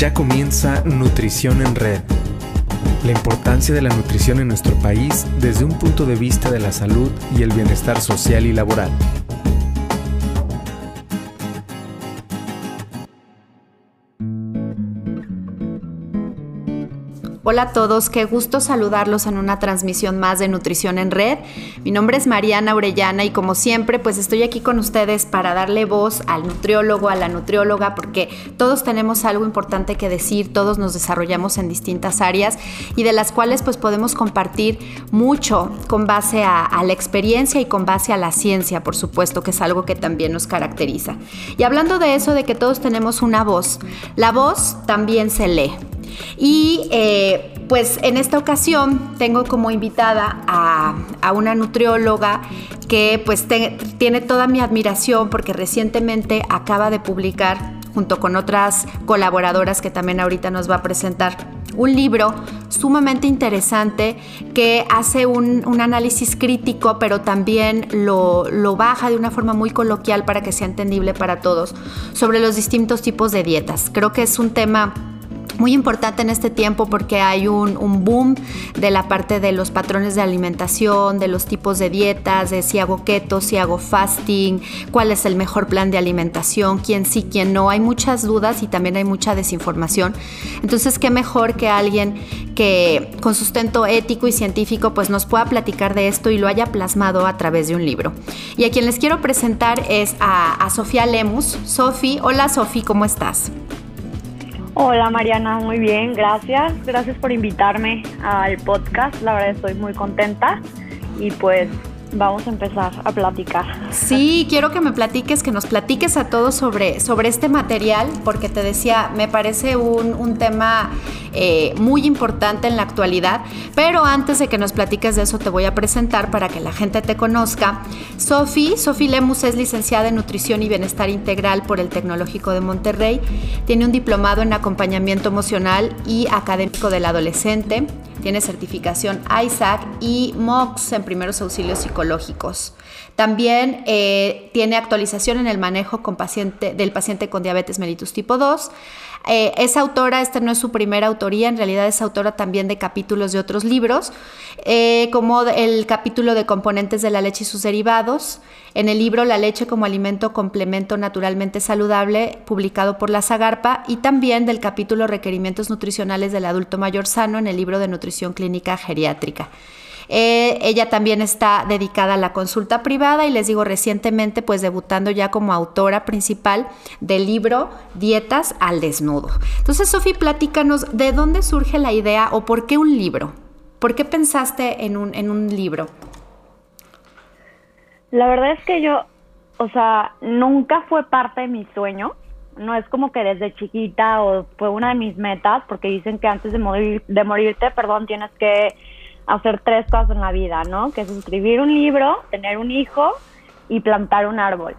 Ya comienza Nutrición en Red. La importancia de la nutrición en nuestro país desde un punto de vista de la salud y el bienestar social y laboral. Hola a todos, qué gusto saludarlos en una transmisión más de Nutrición en Red. Mi nombre es Mariana Orellana y como siempre pues estoy aquí con ustedes para darle voz al nutriólogo, a la nutrióloga, porque todos tenemos algo importante que decir, todos nos desarrollamos en distintas áreas y de las cuales pues podemos compartir mucho con base a, a la experiencia y con base a la ciencia, por supuesto, que es algo que también nos caracteriza. Y hablando de eso, de que todos tenemos una voz, la voz también se lee. Y eh, pues en esta ocasión tengo como invitada a, una nutrióloga que pues tiene toda mi admiración porque recientemente acaba de publicar junto con otras colaboradoras que también ahorita nos va a presentar un libro sumamente interesante que hace un, análisis crítico, pero también lo, lo, baja de una forma muy coloquial para que sea entendible para todos sobre los distintos tipos de dietas. Creo que es un tema muy importante en este tiempo porque hay un, boom de la parte de los patrones de alimentación, de los tipos de dietas, de si hago keto, si hago fasting, cuál es el mejor plan de alimentación, quién sí, quién no. Hay muchas dudas y también hay mucha desinformación. Entonces, qué mejor que alguien que con sustento ético y científico pues nos pueda platicar de esto y lo haya plasmado a través de un libro. Y a quien les quiero presentar es a, a Sofía Lemus. Sofi, hola Sofi, ¿cómo estás? Hola Mariana, muy bien, gracias. Gracias por invitarme al podcast. La verdad estoy muy contenta y pues vamos a empezar a platicar. Sí, quiero que me platiques, que nos platiques a todos sobre, sobre este material, porque te decía, me parece un, un tema eh, muy importante en la actualidad, pero antes de que nos platiques de eso te voy a presentar para que la gente te conozca. Sofi, Sofi Lemus es licenciada en Nutrición y Bienestar Integral por el Tecnológico de Monterrey, tiene un diplomado en acompañamiento emocional y académico del adolescente, tiene certificación ISAC y MOX en primeros auxilios psicológicos. También eh, tiene actualización en el manejo del paciente con diabetes mellitus tipo 2. Eh, es autora, esta no es su primera autoría, en realidad es autora también de capítulos de otros libros, eh, como el capítulo de componentes de la leche y sus derivados, en el libro La leche como alimento complemento naturalmente saludable, publicado por la Zagarpa, y también del capítulo Requerimientos nutricionales del adulto mayor sano en el libro de Nutrición Clínica Geriátrica. Eh, ella también está dedicada a la consulta privada y les digo recientemente pues debutando ya como autora principal del libro Dietas al desnudo. Entonces Sofi, platícanos de dónde surge la idea o por qué un libro. ¿Por qué pensaste en un, en un libro? La verdad es que yo, o sea, nunca fue parte de mi sueño. No es como que desde chiquita o fue una de mis metas, porque dicen que antes de morir, de morirte, perdón, tienes que hacer tres cosas en la vida, ¿no? Que es escribir un libro, tener un hijo y plantar un árbol.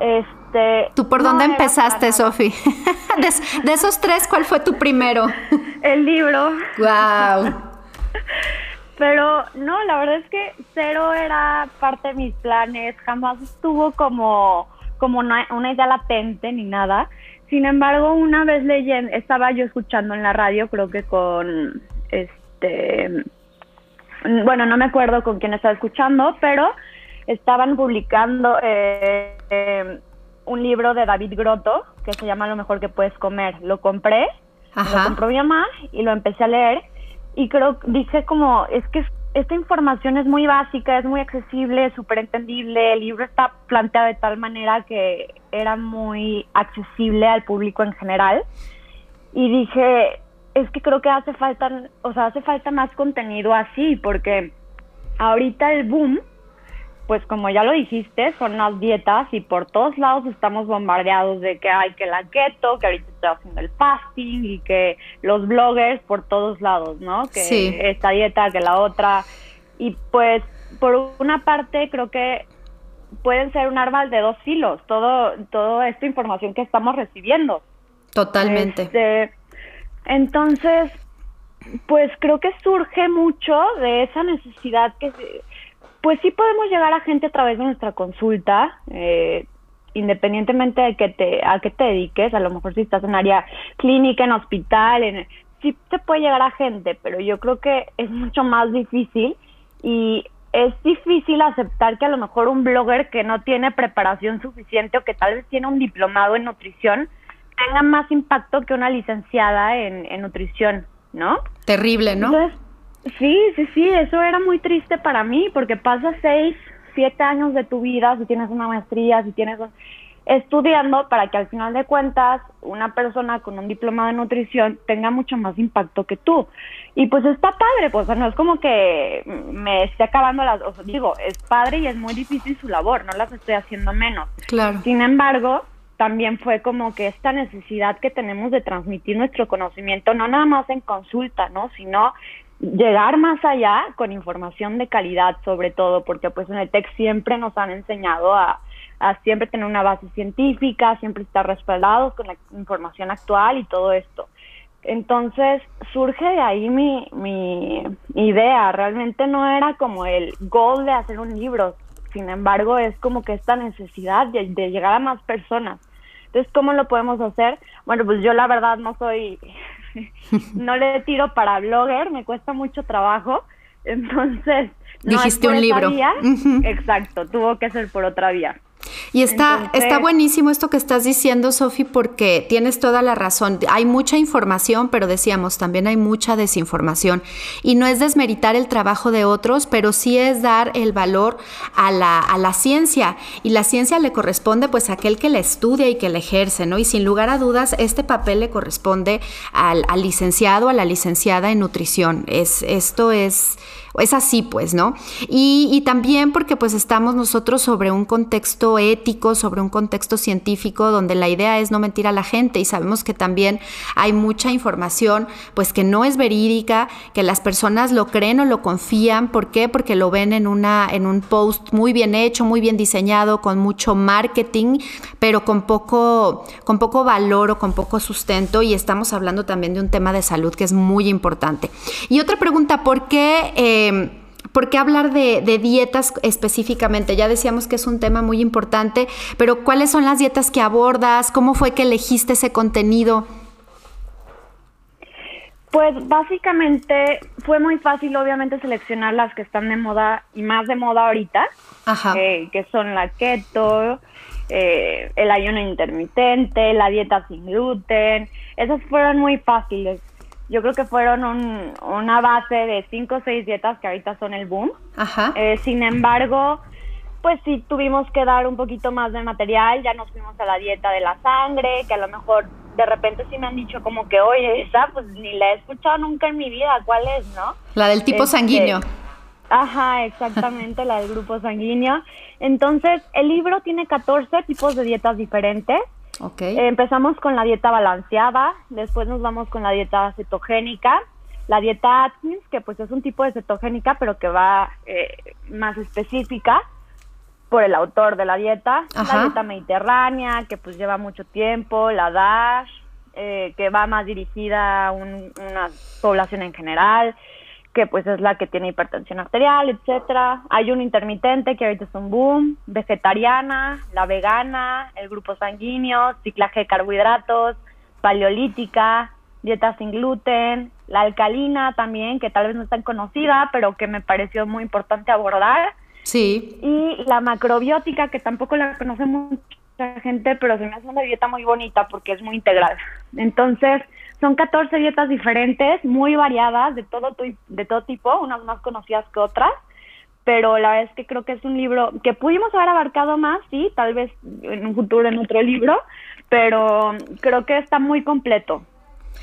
Este, ¿Tú por dónde empezaste, Sofi? de, esos tres, ¿cuál fue tu primero? El libro. Wow. Pero no, la verdad es que cero era parte de mis planes, jamás estuvo como, como una, una idea latente ni nada. Sin embargo, una vez leyendo, estaba yo escuchando en la radio, creo que con este bueno, no me acuerdo con quién estaba escuchando, pero estaban publicando eh, eh, un libro de David Grotto que se llama Lo mejor que puedes comer. Lo compré, lo compró mi mamá y lo empecé a leer. Y creo, dije como, es que esta información es muy básica, es muy accesible, es súper entendible, el libro está planteado de tal manera que era muy accesible al público en general y dije, es que creo que hace falta, o sea, hace falta más contenido así, porque ahorita el boom, pues como ya lo dijiste, son las dietas y por todos lados estamos bombardeados de que hay que la keto, que ahorita estoy haciendo el fasting y que los bloggers por todos lados, ¿no? Que esta dieta, que la otra. Y pues por una parte creo que pueden ser un árbol de dos filos, todo, toda esta información que estamos recibiendo. Totalmente. Este, entonces, pues creo que surge mucho de esa necesidad que, pues sí podemos llegar a gente a través de nuestra consulta. Eh, independientemente de que te, a qué te dediques, a lo mejor si estás en área clínica, en hospital, en, sí te puede llegar a gente, pero yo creo que es mucho más difícil y es difícil aceptar que a lo mejor un blogger que no tiene preparación suficiente o que tal vez tiene un diplomado en nutrición tenga más impacto que una licenciada en, nutrición, ¿no? Terrible, ¿no? sí, sí, sí, eso era muy triste para mí porque pasas seis, siete años de tu vida, si tienes una maestría, si tienes estudiando para que al final de cuentas una persona con un diploma de nutrición tenga mucho más impacto que tú. Y pues está padre, pues no es como que me esté acabando las, o digo, es padre y es muy difícil su labor, no las estoy haciendo menos. Claro. Sin embargo, también fue como que esta necesidad que tenemos de transmitir nuestro conocimiento, no nada más en consulta, ¿no? Sino llegar más allá con información de calidad sobre todo, porque pues en el TEC siempre nos han enseñado a, siempre tener una base científica, siempre estar respaldados con la información actual y todo esto. Entonces surge de ahí mi, mi idea, realmente no era como el goal de hacer un libro, sin embargo es como que esta necesidad de, de llegar a más personas. Entonces, ¿cómo lo podemos hacer? Bueno, pues yo la verdad no soy no le tiro para blogger, me cuesta mucho trabajo. Entonces, dijiste un libro. Exacto, tuvo que ser por otra vía. Y está, está buenísimo esto que estás diciendo, Sofi, porque tienes toda la razón. Hay mucha información, pero decíamos, también hay mucha desinformación. Y no es desmeritar el trabajo de otros, pero sí es dar el valor a la, a la ciencia. Y la ciencia le corresponde pues a aquel que la estudia y que la ejerce, ¿no? Y sin lugar a dudas, este papel le corresponde al, al licenciado, a la licenciada en nutrición. Es, esto es es así, pues, ¿no? Y, también porque pues estamos nosotros sobre un contexto ético, sobre un contexto científico, donde la idea es no mentir a la gente y sabemos que también hay mucha información pues que no es verídica, que las personas lo creen o lo confían. ¿Por qué? Porque lo ven en, una, en un post muy bien hecho, muy bien diseñado, con mucho marketing, pero con poco, con poco valor o con poco sustento. Y estamos hablando también de un tema de salud que es muy importante. Y otra pregunta, ¿por qué... Eh, ¿Por qué hablar de, dietas específicamente? Ya decíamos que es un tema muy importante, pero ¿cuáles son las dietas que abordas? ¿Cómo fue que elegiste ese contenido? Pues básicamente fue muy fácil, obviamente, seleccionar las que están de moda y más de moda ahorita, eh, que son la keto, eh, el ayuno intermitente, la dieta sin gluten. Esas fueron muy fáciles yo creo que fueron una base de cinco o seis dietas que ahorita son el boom. Ajá. Eh, sin embargo, pues sí tuvimos que dar un poquito más de material, ya nos fuimos a la dieta de la sangre, que a lo mejor de repente sí me han dicho como que, oye, esa pues ni la he escuchado nunca en mi vida, ¿cuál es, no? La del tipo este, sanguíneo. Ajá, exactamente, la del grupo sanguíneo. Entonces, el libro tiene 14 tipos de dietas diferentes empezamos con la dieta balanceada, después nos vamos con la dieta cetogénica, la dieta Atkins, que pues es un tipo de cetogénica, pero que va eh, más específica por el autor de la dieta, la dieta mediterránea, que pues lleva mucho tiempo, la DASH, eh, que va más dirigida a una población en general, que pues es la que tiene hipertensión arterial, etcétera. Hay un intermitente que ahorita es un boom, vegetariana, la vegana, el grupo sanguíneo, ciclaje de carbohidratos, paleolítica, dieta sin gluten, la alcalina también, que tal vez no es tan conocida, pero que me pareció muy importante abordar. Sí. Y la macrobiótica, que tampoco la conoce mucha gente, pero se me hace una dieta muy bonita porque es muy integral. Entonces, son 14 dietas diferentes, muy variadas, de todo, de todo tipo, unas más conocidas que otras, pero la verdad es que creo que es un libro que pudimos haber abarcado más, sí, tal vez en un futuro en otro libro, pero creo que está muy completo.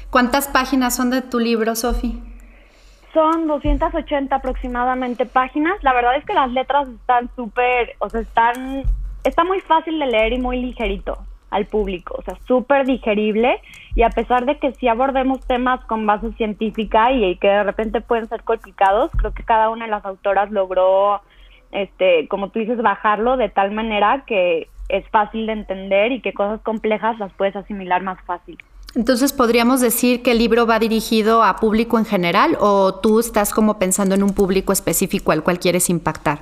¿Cuántas páginas son de tu libro, Sofi? Son 280 aproximadamente páginas. La verdad es que las letras están súper, o sea, están, está muy fácil de leer y muy ligerito al público, o sea, súper digerible y a pesar de que sí abordemos temas con base científica y, que de repente pueden ser complicados, creo que cada una de las autoras logró, este, como tú dices, bajarlo de tal manera que es fácil de entender y que cosas complejas las puedes asimilar más fácil. Entonces, ¿podríamos decir que el libro va dirigido a público en general o tú estás como pensando en un público específico al cual quieres impactar?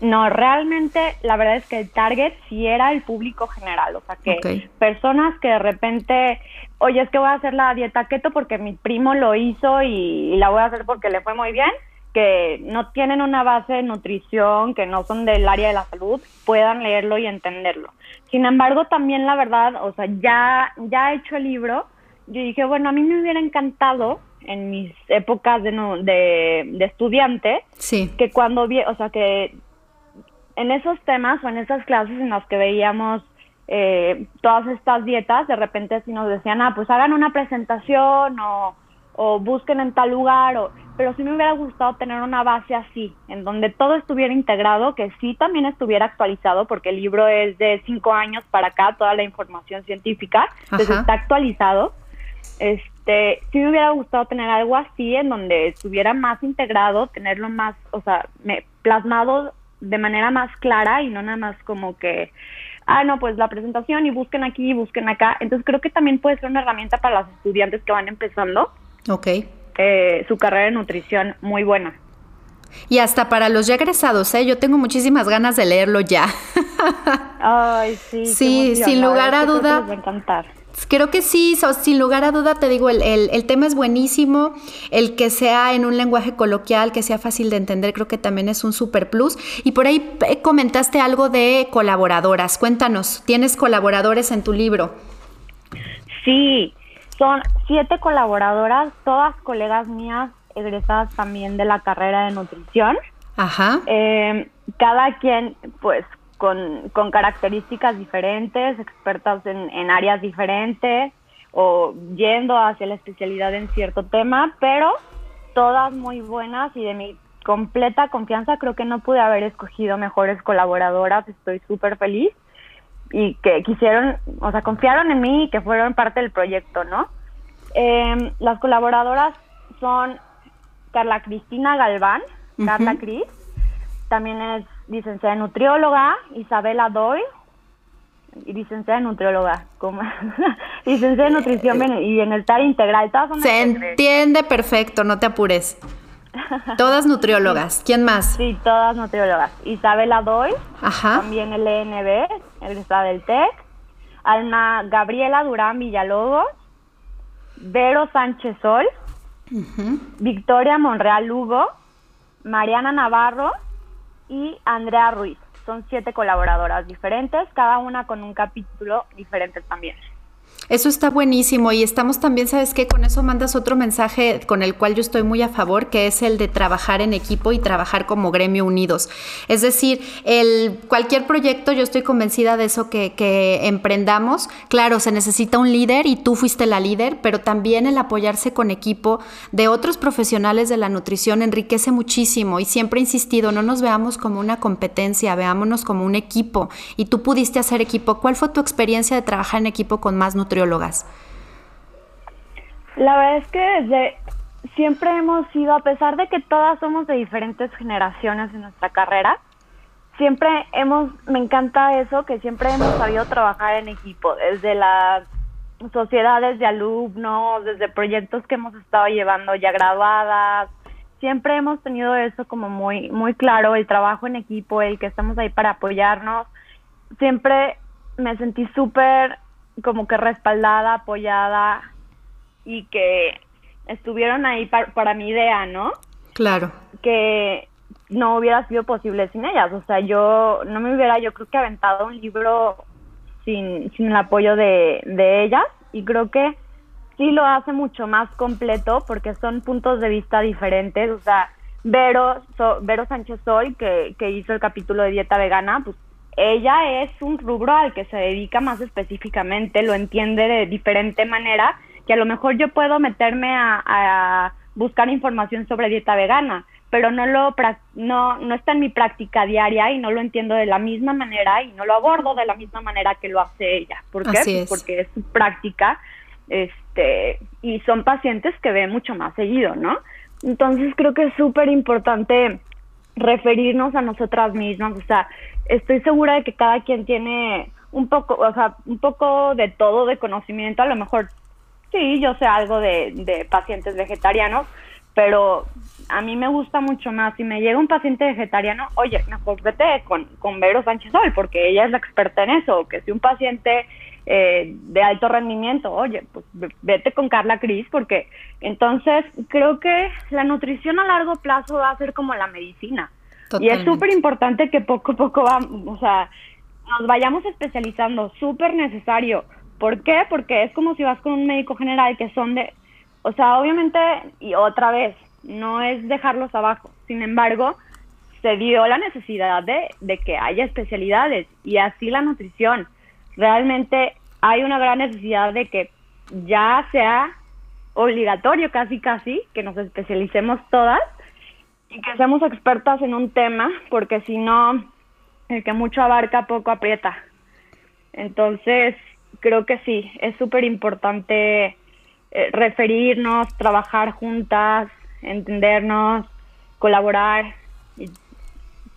No, realmente la verdad es que el target sí era el público general, o sea que personas que de repente, oye, es que voy a hacer la dieta keto porque mi primo lo hizo y, la voy a hacer porque le fue muy bien, que no tienen una base de nutrición, que no son del área de la salud, puedan leerlo y entenderlo. Sin embargo, también la verdad, o sea, ya, ya he hecho el libro, yo dije, bueno, a mí me hubiera encantado en mis épocas de, de, de estudiante, sí. que cuando vi, o sea, que en esos temas o en esas clases en las que veíamos eh, todas estas dietas, de repente si nos decían, ah, pues hagan una presentación o, busquen en tal lugar, o, pero sí me hubiera gustado tener una base así, en donde todo estuviera integrado, que sí también estuviera actualizado, porque el libro es de cinco años para acá, toda la información científica, entonces está actualizado. Este, sí me hubiera gustado tener algo así, en donde estuviera más integrado, tenerlo más, o sea, me, plasmado de manera más clara y no nada más como que, ah, no, pues la presentación y busquen aquí y busquen acá. Entonces creo que también puede ser una herramienta para los estudiantes que van empezando. Ok. Eh, su carrera de nutrición muy buena. Y hasta para los ya egresados, ¿eh? Yo tengo muchísimas ganas de leerlo ya. Ay, sí. Sí, sin lugar a duda. va a encantar. Creo que sí, sin lugar a duda te digo, el, el, tema es buenísimo, el que sea en un lenguaje coloquial, que sea fácil de entender, creo que también es un super plus. Y por ahí eh, comentaste algo de colaboradoras, cuéntanos, ¿tienes colaboradores en tu libro? Sí, son siete colaboradoras, todas colegas mías egresadas también de la carrera de nutrición. Ajá. Eh, cada quien, pues, con, con características diferentes, expertas en, en áreas diferentes o yendo hacia la especialidad en cierto tema, pero todas muy buenas y de mi completa confianza creo que no pude haber escogido mejores colaboradoras, estoy súper feliz y que quisieron, o sea, confiaron en mí y que fueron parte del proyecto, ¿no? Em, las colaboradoras son Carla Cristina Galván, Carla Cris, también es licenciada en nutrióloga, Isabela Doy, y licenciada en nutrióloga, como licenciada en nutrición y bienestar integral. Se entiende perfecto, no te apures. Todas nutriólogas. ¿Quién más? Sí, todas nutriólogas. Isabela Doy, Ajá. también LNB, egresada del TEC. Alma Gabriela Durán Villalobos. Vero Sánchez Sol. Victoria Monreal Lugo. Mariana Navarro y Andrea Ruiz. Son siete colaboradoras diferentes, cada una con un capítulo diferente también. Eso está buenísimo y estamos también, ¿sabes qué? Con eso mandas otro mensaje con el cual yo estoy muy a favor, que es el de trabajar en equipo y trabajar como gremio unidos. Es decir, cualquier proyecto, yo estoy convencida de eso que, que emprendamos. Claro, se necesita un líder y tú fuiste la líder, pero también el apoyarse con equipo de otros profesionales de la nutrición enriquece muchísimo y siempre he insistido, no nos veamos como una competencia, veámonos como un equipo. Y tú pudiste hacer equipo. ¿Cuál fue tu experiencia de trabajar en equipo con más nutrición? La verdad es que desde siempre hemos sido, a pesar de que todas somos de diferentes generaciones en nuestra carrera, siempre hemos, me encanta eso, que siempre hemos sabido trabajar en equipo, desde las sociedades de alumnos, desde proyectos que hemos estado llevando ya graduadas, siempre hemos tenido eso como muy, muy claro, el trabajo en equipo, el que estamos ahí para apoyarnos. Siempre me sentí súper como que respaldada, apoyada y que estuvieron ahí para, mi idea, ¿no? Claro. Que no hubiera sido posible sin ellas. O sea, yo no me hubiera, yo creo que aventado un libro sin, sin el apoyo de, de ellas y creo que sí lo hace mucho más completo porque son puntos de vista diferentes. O sea, Vero, Vero Sánchez Soy, que, que hizo el capítulo de dieta vegana, pues ella es un rubro al que se dedica más específicamente, lo entiende de diferente manera, que a lo mejor yo puedo meterme a, buscar información sobre dieta vegana, pero no lo no no está en mi práctica diaria y no lo entiendo de la misma manera y no lo abordo de la misma manera que lo hace ella. ¿Por qué? Pues porque es su práctica este y son pacientes que ven mucho más seguido, ¿no? Entonces creo que es súper importante referirnos a nosotras mismas, o sea, estoy segura de que cada quien tiene un poco, o sea, un poco de todo de conocimiento, a lo mejor sí, yo sé algo de, de pacientes vegetarianos, pero a mí me gusta mucho más. Si me llega un paciente vegetariano, oye, mejor vete con, con Vero Sánchez Sol, porque ella es la experta en eso. Que si un paciente eh, de alto rendimiento, oye, pues vete con Carla Cris, porque entonces creo que la nutrición a largo plazo va a ser como la medicina. Y es súper importante que poco a poco va, o sea, nos vayamos especializando, súper necesario. ¿Por qué? Porque es como si vas con un médico general que son de, o sea, obviamente, y otra vez, no es dejarlos abajo. Sin embargo, se dio la necesidad de, de que haya especialidades y así la nutrición. Realmente hay una gran necesidad de que ya sea obligatorio casi casi que nos especialicemos todas y que seamos expertas en un tema, porque si no, el que mucho abarca poco aprieta. Entonces, creo que sí, es súper importante eh, referirnos, trabajar juntas, entendernos, colaborar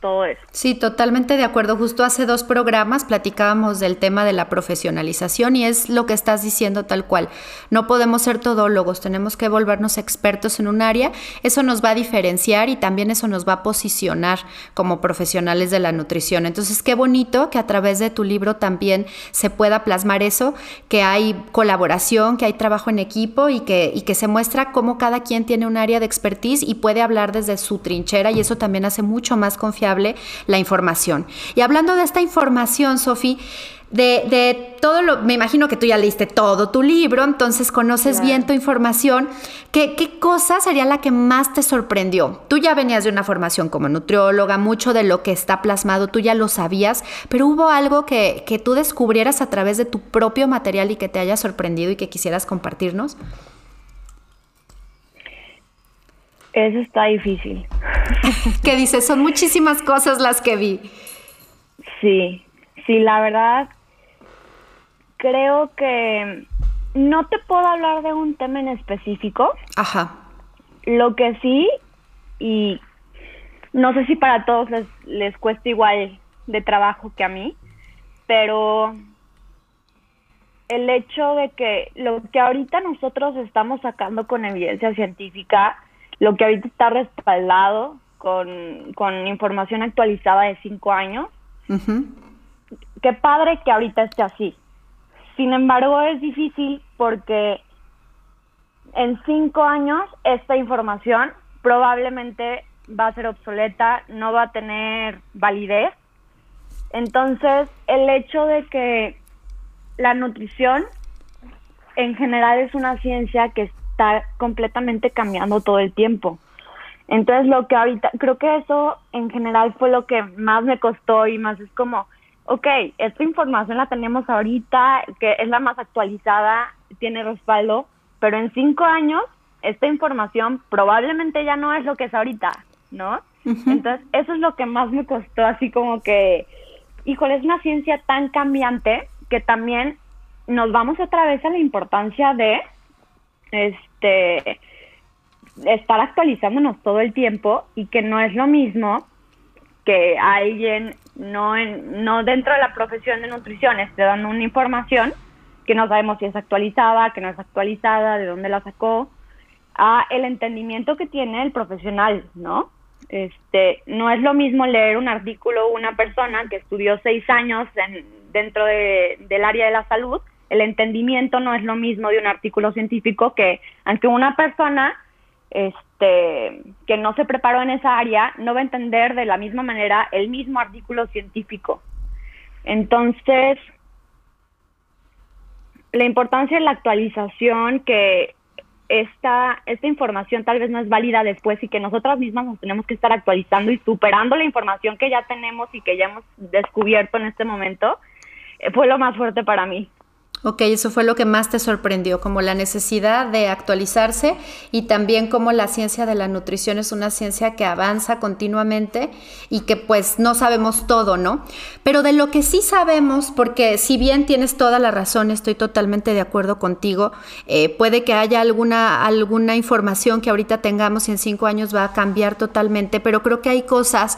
todo eso. Sí, totalmente de acuerdo. Justo hace dos programas platicábamos del tema de la profesionalización y es lo que estás diciendo tal cual. No podemos ser todólogos, tenemos que volvernos expertos en un área. Eso nos va a diferenciar y también eso nos va a posicionar como profesionales de la nutrición. Entonces, qué bonito que a través de tu libro también se pueda plasmar eso, que hay colaboración, que hay trabajo en equipo y que, y que se muestra cómo cada quien tiene un área de expertise y puede hablar desde su trinchera y eso también hace mucho más confiable la información. Y hablando de esta información, Sofi, de, todo lo, me imagino que tú ya leíste todo tu libro, entonces conoces bien tu información. ¿Qué, ¿Qué, cosa sería la que más te sorprendió? Tú ya venías de una formación como nutrióloga, mucho de lo que está plasmado tú ya lo sabías, pero hubo algo que, que tú descubrieras a través de tu propio material y que te haya sorprendido y que quisieras compartirnos. Eso está difícil. ¿Qué dices? Son muchísimas cosas las que vi. Sí, sí, la verdad, creo que no te puedo hablar de un tema en específico. Ajá. Lo que sí, y no sé si para todos les, les cuesta igual de trabajo que a mí, pero el hecho de que lo que ahorita nosotros estamos sacando con evidencia científica lo que ahorita está respaldado con, con información actualizada de cinco años. Qué padre que ahorita esté así. Sin embargo, es difícil porque en cinco años esta información probablemente va a ser obsoleta, no va a tener validez. Entonces, el hecho de que la nutrición en general es una ciencia que está completamente cambiando todo el tiempo. Entonces lo que ahorita, creo que eso en general fue lo que más me costó y más es como, ok, esta información la tenemos ahorita, que es la más actualizada, tiene respaldo, pero en cinco años esta información probablemente ya no es lo que es ahorita, ¿no? Entonces eso es lo que más me costó, así como que, híjole, es una ciencia tan cambiante que también nos vamos otra vez a la importancia de este estar actualizándonos todo el tiempo y que no es lo mismo que alguien no en, no dentro de la profesión de nutrición esté dando una información que no sabemos si es actualizada, que no es actualizada, de dónde la sacó, a el entendimiento que tiene el profesional, ¿no? Este, no es lo mismo leer un artículo una persona que estudió seis años en, dentro de, del área de la salud el entendimiento no es lo mismo de un artículo científico que aunque una persona este que no se preparó en esa área no va a entender de la misma manera el mismo artículo científico. Entonces, la importancia de la actualización, que esta, esta información tal vez no es válida después y que nosotras mismas nos tenemos que estar actualizando y superando la información que ya tenemos y que ya hemos descubierto en este momento, eh, fue lo más fuerte para mí. Ok, eso fue lo que más te sorprendió, como la necesidad de actualizarse y también como la ciencia de la nutrición es una ciencia que avanza continuamente y que pues no sabemos todo, ¿no? Pero de lo que sí sabemos, porque si bien tienes toda la razón, estoy totalmente de acuerdo contigo, eh, puede que haya alguna, alguna información que ahorita tengamos y en cinco años va a cambiar totalmente, pero creo que hay cosas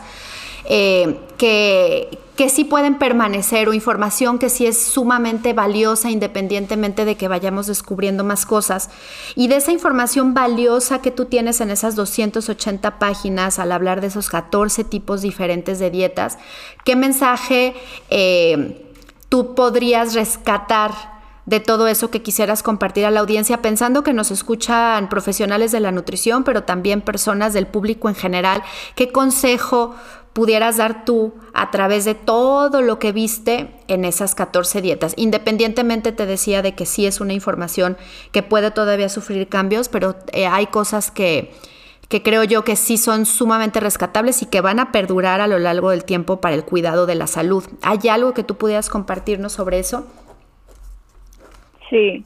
eh, que, que sí pueden permanecer o información que sí es sumamente valiosa independientemente de que vayamos descubriendo más cosas. Y de esa información valiosa que tú tienes en esas 280 páginas al hablar de esos 14 tipos diferentes de dietas, ¿qué mensaje eh, tú podrías rescatar? de todo eso que quisieras compartir a la audiencia, pensando que nos escuchan profesionales de la nutrición, pero también personas del público en general. ¿Qué consejo pudieras dar tú a través de todo lo que viste en esas 14 dietas. Independientemente te decía de que sí es una información que puede todavía sufrir cambios, pero eh, hay cosas que, que creo yo que sí son sumamente rescatables y que van a perdurar a lo largo del tiempo para el cuidado de la salud. ¿Hay algo que tú pudieras compartirnos sobre eso? Sí.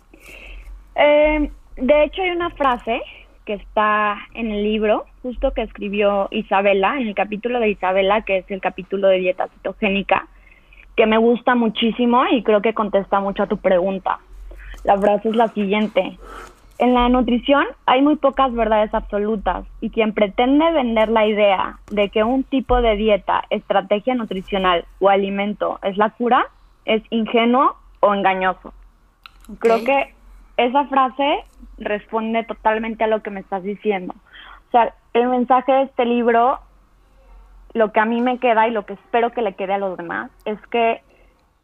Eh, de hecho hay una frase que está en el libro, justo que escribió Isabela, en el capítulo de Isabela, que es el capítulo de dieta cetogénica, que me gusta muchísimo y creo que contesta mucho a tu pregunta. La frase es la siguiente. En la nutrición hay muy pocas verdades absolutas y quien pretende vender la idea de que un tipo de dieta, estrategia nutricional o alimento es la cura, es ingenuo o engañoso. Creo que esa frase responde totalmente a lo que me estás diciendo. O sea, el mensaje de este libro, lo que a mí me queda y lo que espero que le quede a los demás, es que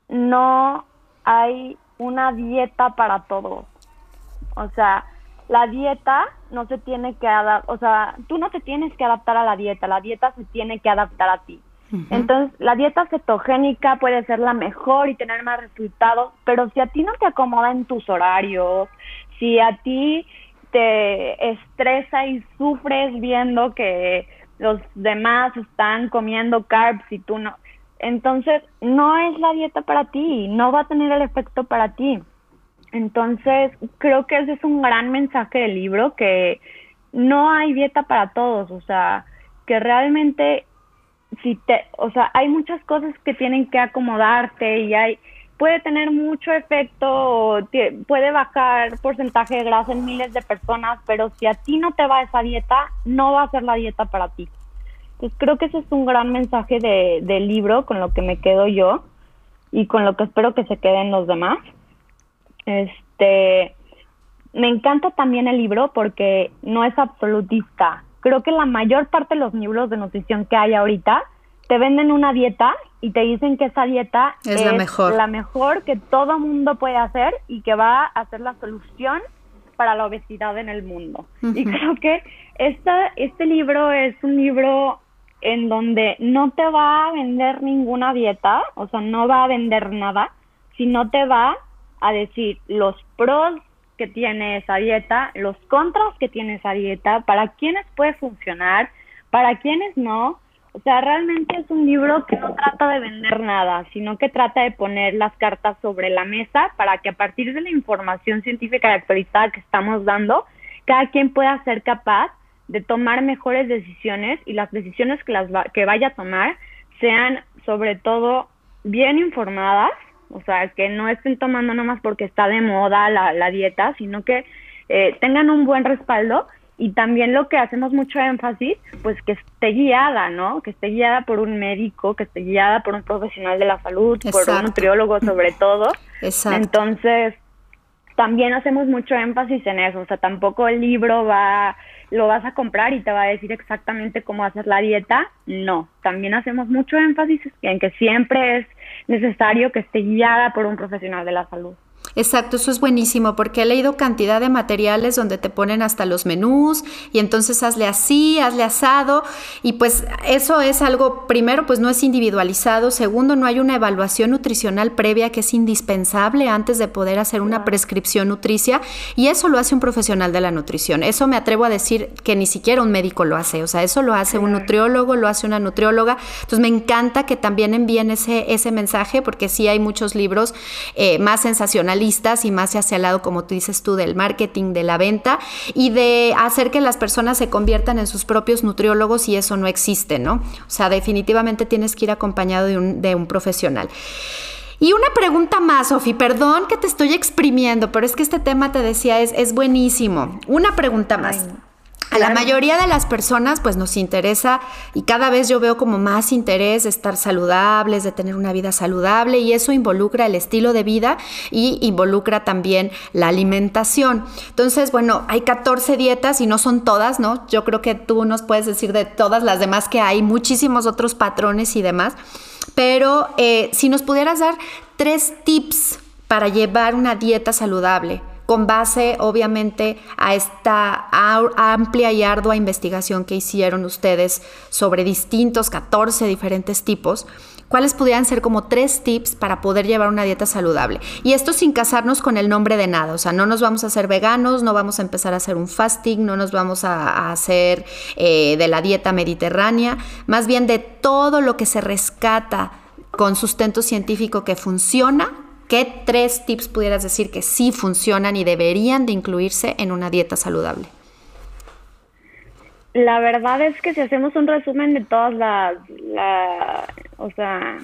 no hay una dieta para todos. O sea, la dieta no se tiene que adaptar, o sea, tú no te tienes que adaptar a la dieta, la dieta se tiene que adaptar a ti. Entonces, la dieta cetogénica puede ser la mejor y tener más resultados, pero si a ti no te acomoda en tus horarios, si a ti te estresa y sufres viendo que los demás están comiendo carbs y tú no, entonces no es la dieta para ti, no va a tener el efecto para ti. Entonces, creo que ese es un gran mensaje del libro, que no hay dieta para todos, o sea, que realmente si te, o sea, hay muchas cosas que tienen que acomodarte y hay puede tener mucho efecto, puede bajar porcentaje de grasa en miles de personas, pero si a ti no te va esa dieta, no va a ser la dieta para ti. Entonces creo que ese es un gran mensaje de, del libro con lo que me quedo yo y con lo que espero que se queden los demás. Este, me encanta también el libro porque no es absolutista. Creo que la mayor parte de los libros de nutrición que hay ahorita te venden una dieta y te dicen que esa dieta es, la, mejor. la mejor que todo mundo puede hacer y que va a ser la solución para la obesidad en el mundo. Y creo que esta, este libro es un libro en donde no te va a vender ninguna dieta, o sea, no va a vender nada, sino te va a decir los pros que tiene esa dieta, los contras que tiene esa dieta, para quienes puede funcionar, para quienes no, o sea, realmente es un libro que no trata de vender nada, sino que trata de poner las cartas sobre la mesa para que a partir de la información científica actualizada que estamos dando, cada quien pueda ser capaz de tomar mejores decisiones y las decisiones que, las que vaya a tomar sean sobre todo bien informadas, o sea, que no estén tomando nomás porque está de moda la, la dieta, sino que eh, tengan un buen respaldo y también lo que hacemos mucho énfasis, pues que esté guiada, ¿no? Que esté guiada por un médico, que esté guiada por un profesional de la salud, por un nutriólogo sobre todo. Exacto. Entonces, también hacemos mucho énfasis en eso, o sea, tampoco el libro va lo vas a comprar y te va a decir exactamente cómo hacer la dieta, no, también hacemos mucho énfasis en que siempre es necesario que esté guiada por un profesional de la salud. Exacto, eso es buenísimo porque he leído cantidad de materiales donde te ponen hasta los menús y entonces hazle así, hazle asado y pues eso es algo, primero pues no es individualizado, segundo no hay una evaluación nutricional previa que es indispensable antes de poder hacer una prescripción nutricia y eso lo hace un profesional de la nutrición. Eso me atrevo a decir que ni siquiera un médico lo hace, o sea, eso lo hace un nutriólogo, lo hace una nutrióloga. Entonces me encanta que también envíen ese, ese mensaje porque sí hay muchos libros eh, más sensacionales y más hacia el lado, como tú dices tú, del marketing, de la venta y de hacer que las personas se conviertan en sus propios nutriólogos y eso no existe, ¿no? O sea, definitivamente tienes que ir acompañado de un, de un profesional. Y una pregunta más, Sofi, perdón que te estoy exprimiendo, pero es que este tema, te decía, es, es buenísimo. Una pregunta más. A la mayoría de las personas pues nos interesa y cada vez yo veo como más interés de estar saludables, de tener una vida saludable y eso involucra el estilo de vida y involucra también la alimentación. Entonces, bueno, hay 14 dietas y no son todas, ¿no? Yo creo que tú nos puedes decir de todas las demás que hay, muchísimos otros patrones y demás, pero eh, si nos pudieras dar tres tips para llevar una dieta saludable con base obviamente a esta amplia y ardua investigación que hicieron ustedes sobre distintos 14 diferentes tipos, ¿cuáles pudieran ser como tres tips para poder llevar una dieta saludable? Y esto sin casarnos con el nombre de nada, o sea, no nos vamos a hacer veganos, no vamos a empezar a hacer un fasting, no nos vamos a, hacer eh, de la dieta mediterránea, más bien de todo lo que se rescata con sustento científico que funciona ¿Qué tres tips pudieras decir que sí funcionan y deberían de incluirse en una dieta saludable? La verdad es que si hacemos un resumen de todas las, o sea,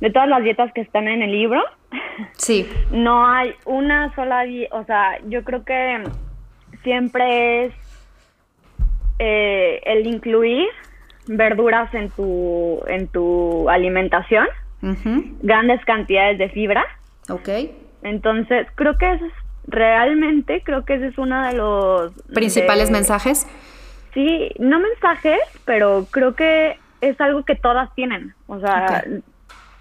de todas las dietas que están en el libro, sí, no hay una sola, o sea, yo creo que siempre es eh, el incluir verduras en tu en tu alimentación, grandes cantidades de fibra Ok. Entonces, creo que eso es, realmente, creo que ese es uno de los... ¿Principales mensajes? Sí, no mensajes, pero creo que es algo que todas tienen. O sea,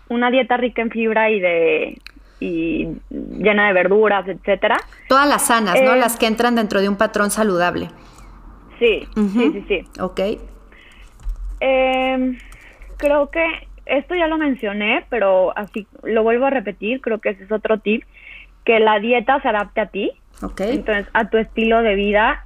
una dieta rica en fibra y de y llena de verduras, etcétera. Todas las sanas, ¿no? Eh, las que entran dentro de un patrón saludable. Sí, sí, sí, sí. Ok. Eh, creo que esto ya lo mencioné, pero así lo vuelvo a repetir, creo que ese es otro tip, que la dieta se adapte a ti. Okay. Entonces, a tu estilo de vida,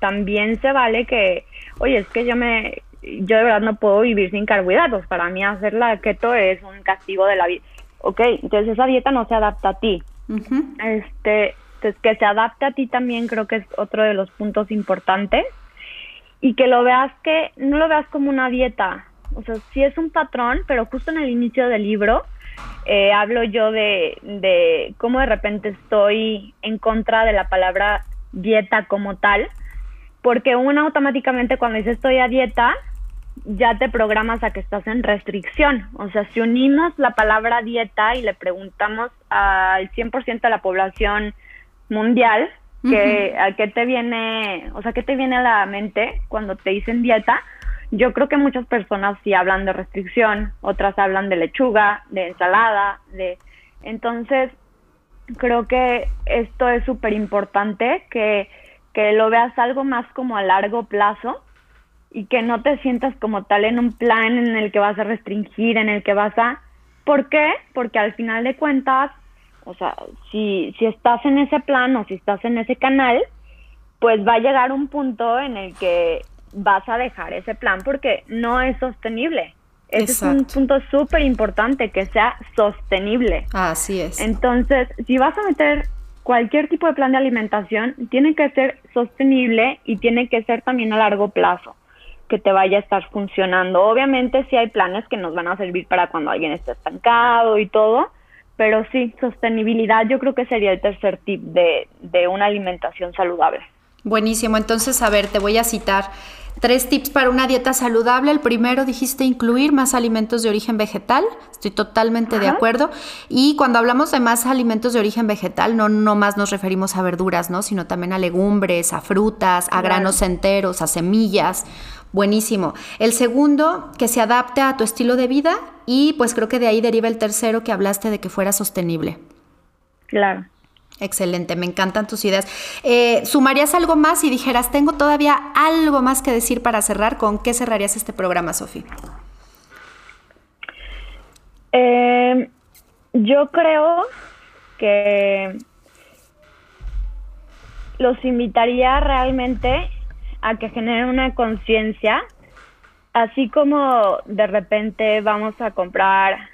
también se vale que, oye, es que yo me, yo de verdad no puedo vivir sin carbohidratos. Para mí hacer la keto es un castigo de la vida. Ok, entonces esa dieta no se adapta a ti. Este, entonces que se adapte a ti también creo que es otro de los puntos importantes y que lo veas que no lo veas como una dieta, o sea, sí es un patrón, pero justo en el inicio del libro eh, hablo yo de, de cómo de repente estoy en contra de la palabra dieta como tal, porque uno automáticamente cuando dice estoy a dieta, ya te programas a que estás en restricción. O sea, si unimos la palabra dieta y le preguntamos al 100% de la población mundial, que, ¿a qué te viene, o sea, qué te viene a la mente cuando te dicen dieta? Yo creo que muchas personas sí hablan de restricción, otras hablan de lechuga, de ensalada, de... Entonces, creo que esto es súper importante, que, que lo veas algo más como a largo plazo y que no te sientas como tal en un plan en el que vas a restringir, en el que vas a... ¿Por qué? Porque al final de cuentas, o sea, si, si estás en ese plan o si estás en ese canal, pues va a llegar un punto en el que vas a dejar ese plan porque no es sostenible. Ese es un punto súper importante, que sea sostenible. Así es. Entonces, si vas a meter cualquier tipo de plan de alimentación, tiene que ser sostenible y tiene que ser también a largo plazo, que te vaya a estar funcionando. Obviamente, sí hay planes que nos van a servir para cuando alguien esté estancado y todo, pero sí, sostenibilidad yo creo que sería el tercer tip de, de una alimentación saludable. Buenísimo, entonces, a ver, te voy a citar Tres tips para una dieta saludable. El primero dijiste incluir más alimentos de origen vegetal. Estoy totalmente de acuerdo. Y cuando hablamos de más alimentos de origen vegetal, no, no más nos referimos a verduras, ¿no? Sino también a legumbres, a frutas, a granos enteros, a semillas. Buenísimo. El segundo, que se adapte a tu estilo de vida. Y pues creo que de ahí deriva el tercero que hablaste de que fuera sostenible. Claro. Excelente, me encantan tus ideas. Eh, ¿Sumarías algo más y dijeras, tengo todavía algo más que decir para cerrar? ¿Con qué cerrarías este programa, Sofía? Eh, yo creo que los invitaría realmente a que generen una conciencia, así como de repente vamos a comprar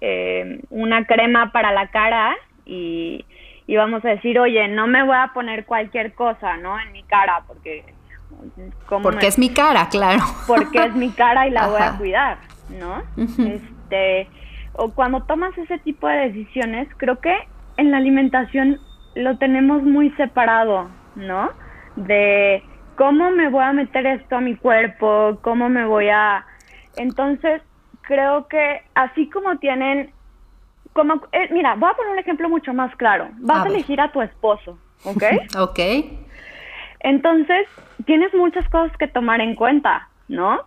eh, una crema para la cara y y vamos a decir, oye, no me voy a poner cualquier cosa, ¿no? En mi cara, porque... porque es mi cara, claro. Porque es mi cara y la voy a cuidar, ¿no? Este, o cuando tomas ese tipo de decisiones, creo que en la alimentación lo tenemos muy separado, ¿no? De ¿cómo me voy a meter esto a mi cuerpo? ¿Cómo me voy a...? Entonces, creo que así como tienen... Como, eh, mira, voy a poner un ejemplo mucho más claro. Vas a, elegir a tu esposo, ¿ok? ok. Entonces, tienes muchas cosas que tomar en cuenta, ¿no?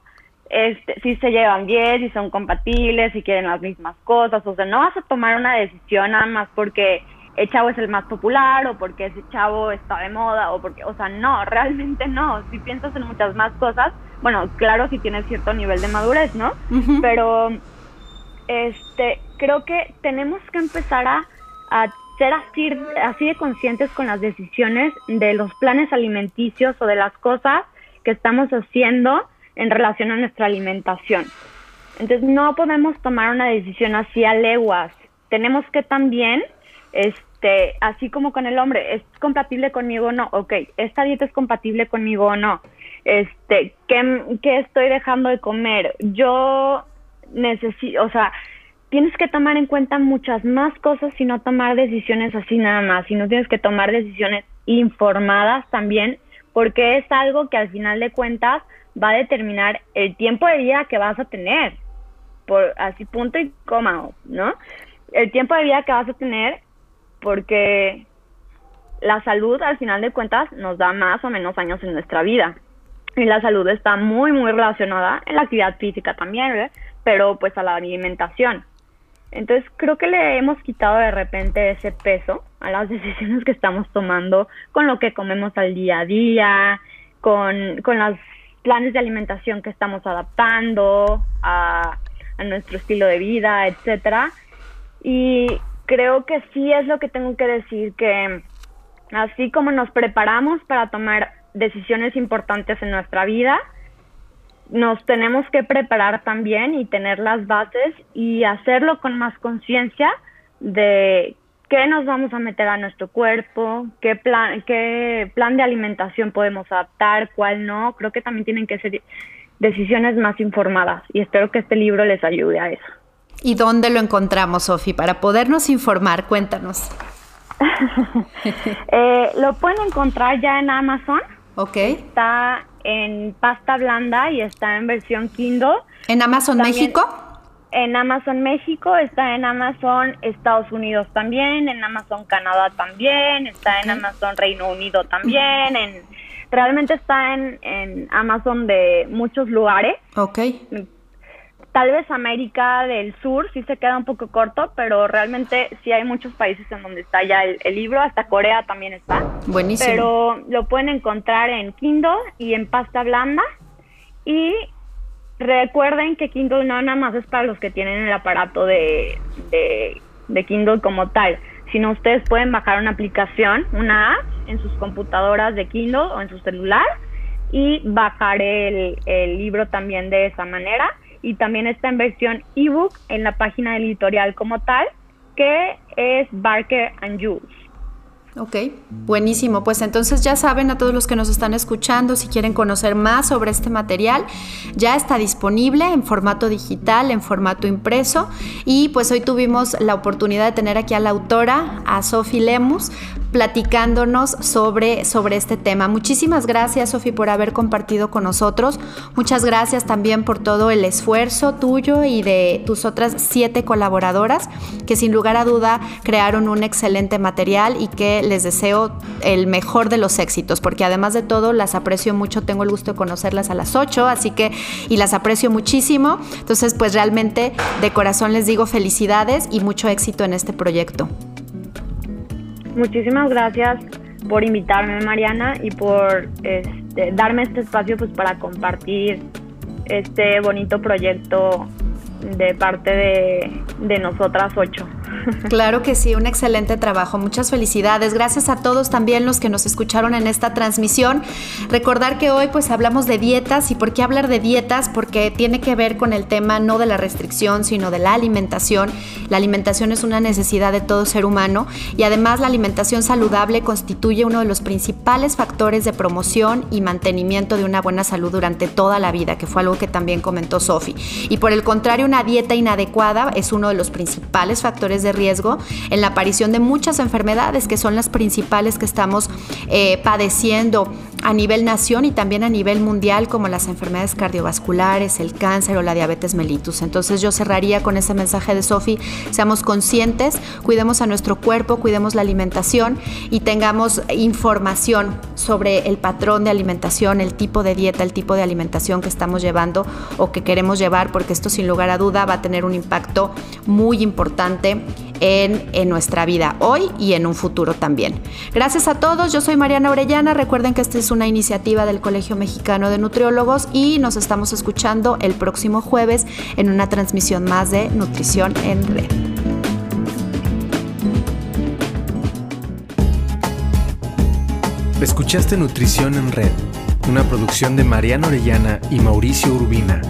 Este, si se llevan bien, si son compatibles, si quieren las mismas cosas, o sea, no vas a tomar una decisión nada más porque el chavo es el más popular o porque ese chavo está de moda o porque, o sea, no, realmente no. Si piensas en muchas más cosas, bueno, claro, si tienes cierto nivel de madurez, ¿no? Pero, este, creo que tenemos que empezar a, a ser así, así de conscientes con las decisiones de los planes alimenticios o de las cosas que estamos haciendo en relación a nuestra alimentación. Entonces no podemos tomar una decisión así a leguas. Tenemos que también, este, así como con el hombre, ¿es compatible conmigo o no? Ok, ¿esta dieta es compatible conmigo o no? Este, ¿qué, qué estoy dejando de comer? Yo necesito, o sea, tienes que tomar en cuenta muchas más cosas y no tomar decisiones así nada más, sino tienes que tomar decisiones informadas también, porque es algo que al final de cuentas va a determinar el tiempo de vida que vas a tener, por así punto y coma, ¿no? El tiempo de vida que vas a tener porque la salud al final de cuentas nos da más o menos años en nuestra vida. Y la salud está muy, muy relacionada en la actividad física también, pero pues a la alimentación. Entonces creo que le hemos quitado de repente ese peso a las decisiones que estamos tomando con lo que comemos al día a día, con, con las planes de alimentación que estamos adaptando a, nuestro estilo de vida, etcétera. Y creo que sí es lo que tengo que decir, que así como nos preparamos para tomar decisiones importantes en nuestra vida, nos tenemos que preparar también y tener las bases y hacerlo con más conciencia de qué nos vamos a meter a nuestro cuerpo, qué plan, qué plan de alimentación podemos adaptar, cuál no. Creo que también tienen que ser decisiones más informadas y espero que este libro les ayude a eso. ¿Y dónde lo encontramos, Sofi? Para podernos informar, cuéntanos. Eh, lo pueden encontrar ya en Amazon. Ok. Está en pasta blanda y está en versión Kindle. ¿En Amazon México? en Amazon México, está en Amazon Estados Unidos también, en Amazon Canadá también, está en Amazon Reino Unido también, en realmente está en, en Amazon de muchos lugares. Ok. Tal vez América del Sur sí se queda un poco corto, pero realmente sí hay muchos países en donde está ya el, el libro, hasta Corea también está. Buenísimo. Pero lo pueden encontrar en Kindle y en pasta blanda. Y Recuerden que Kindle no nada más es para los que tienen el aparato de, de, Kindle como tal, sino ustedes pueden bajar una aplicación, una app en sus computadoras de Kindle o en su celular y bajar el, el libro también de esa manera. Y también está en versión ebook en la página del editorial como tal, que es Barker and Jules. Ok, buenísimo. Pues entonces ya saben a todos los que nos están escuchando, si quieren conocer más sobre este material, ya está disponible en formato digital, en formato impreso. Y pues hoy tuvimos la oportunidad de tener aquí a la autora, a Sofi Lemus, platicándonos sobre, sobre este tema. Muchísimas gracias, Sofi, por haber compartido con nosotros. Muchas gracias también por todo el esfuerzo tuyo y de tus otras siete colaboradoras, que sin lugar a duda crearon un excelente material y que les deseo el mejor de los éxitos, porque además de todo las aprecio mucho, tengo el gusto de conocerlas a las ocho, así que, y las aprecio muchísimo. Entonces, pues realmente de corazón les digo felicidades y mucho éxito en este proyecto. Muchísimas gracias por invitarme, Mariana, y por este, darme este espacio pues, para compartir este bonito proyecto de parte de, de nosotras ocho. Claro que sí, un excelente trabajo. Muchas felicidades. Gracias a todos también los que nos escucharon en esta transmisión. Recordar que hoy pues hablamos de dietas y por qué hablar de dietas porque tiene que ver con el tema no de la restricción, sino de la alimentación. La alimentación es una necesidad de todo ser humano y además la alimentación saludable constituye uno de los principales factores de promoción y mantenimiento de una buena salud durante toda la vida, que fue algo que también comentó Sofi. Y por el contrario, una dieta inadecuada es uno de los principales factores de riesgo en la aparición de muchas enfermedades que son las principales que estamos eh, padeciendo a nivel nación y también a nivel mundial como las enfermedades cardiovasculares, el cáncer o la diabetes mellitus. Entonces yo cerraría con ese mensaje de Sofi, seamos conscientes, cuidemos a nuestro cuerpo, cuidemos la alimentación y tengamos información sobre el patrón de alimentación, el tipo de dieta, el tipo de alimentación que estamos llevando o que queremos llevar, porque esto sin lugar a duda va a tener un impacto muy importante en, en, nuestra vida hoy y en un futuro también. Gracias a todos, yo soy Mariana Orellana, recuerden que esta es una iniciativa del Colegio Mexicano de Nutriólogos y nos estamos escuchando el próximo jueves en una transmisión más de Nutrición en Red. Escuchaste Nutrición en Red, una producción de Mariana Orellana y Mauricio Urbina.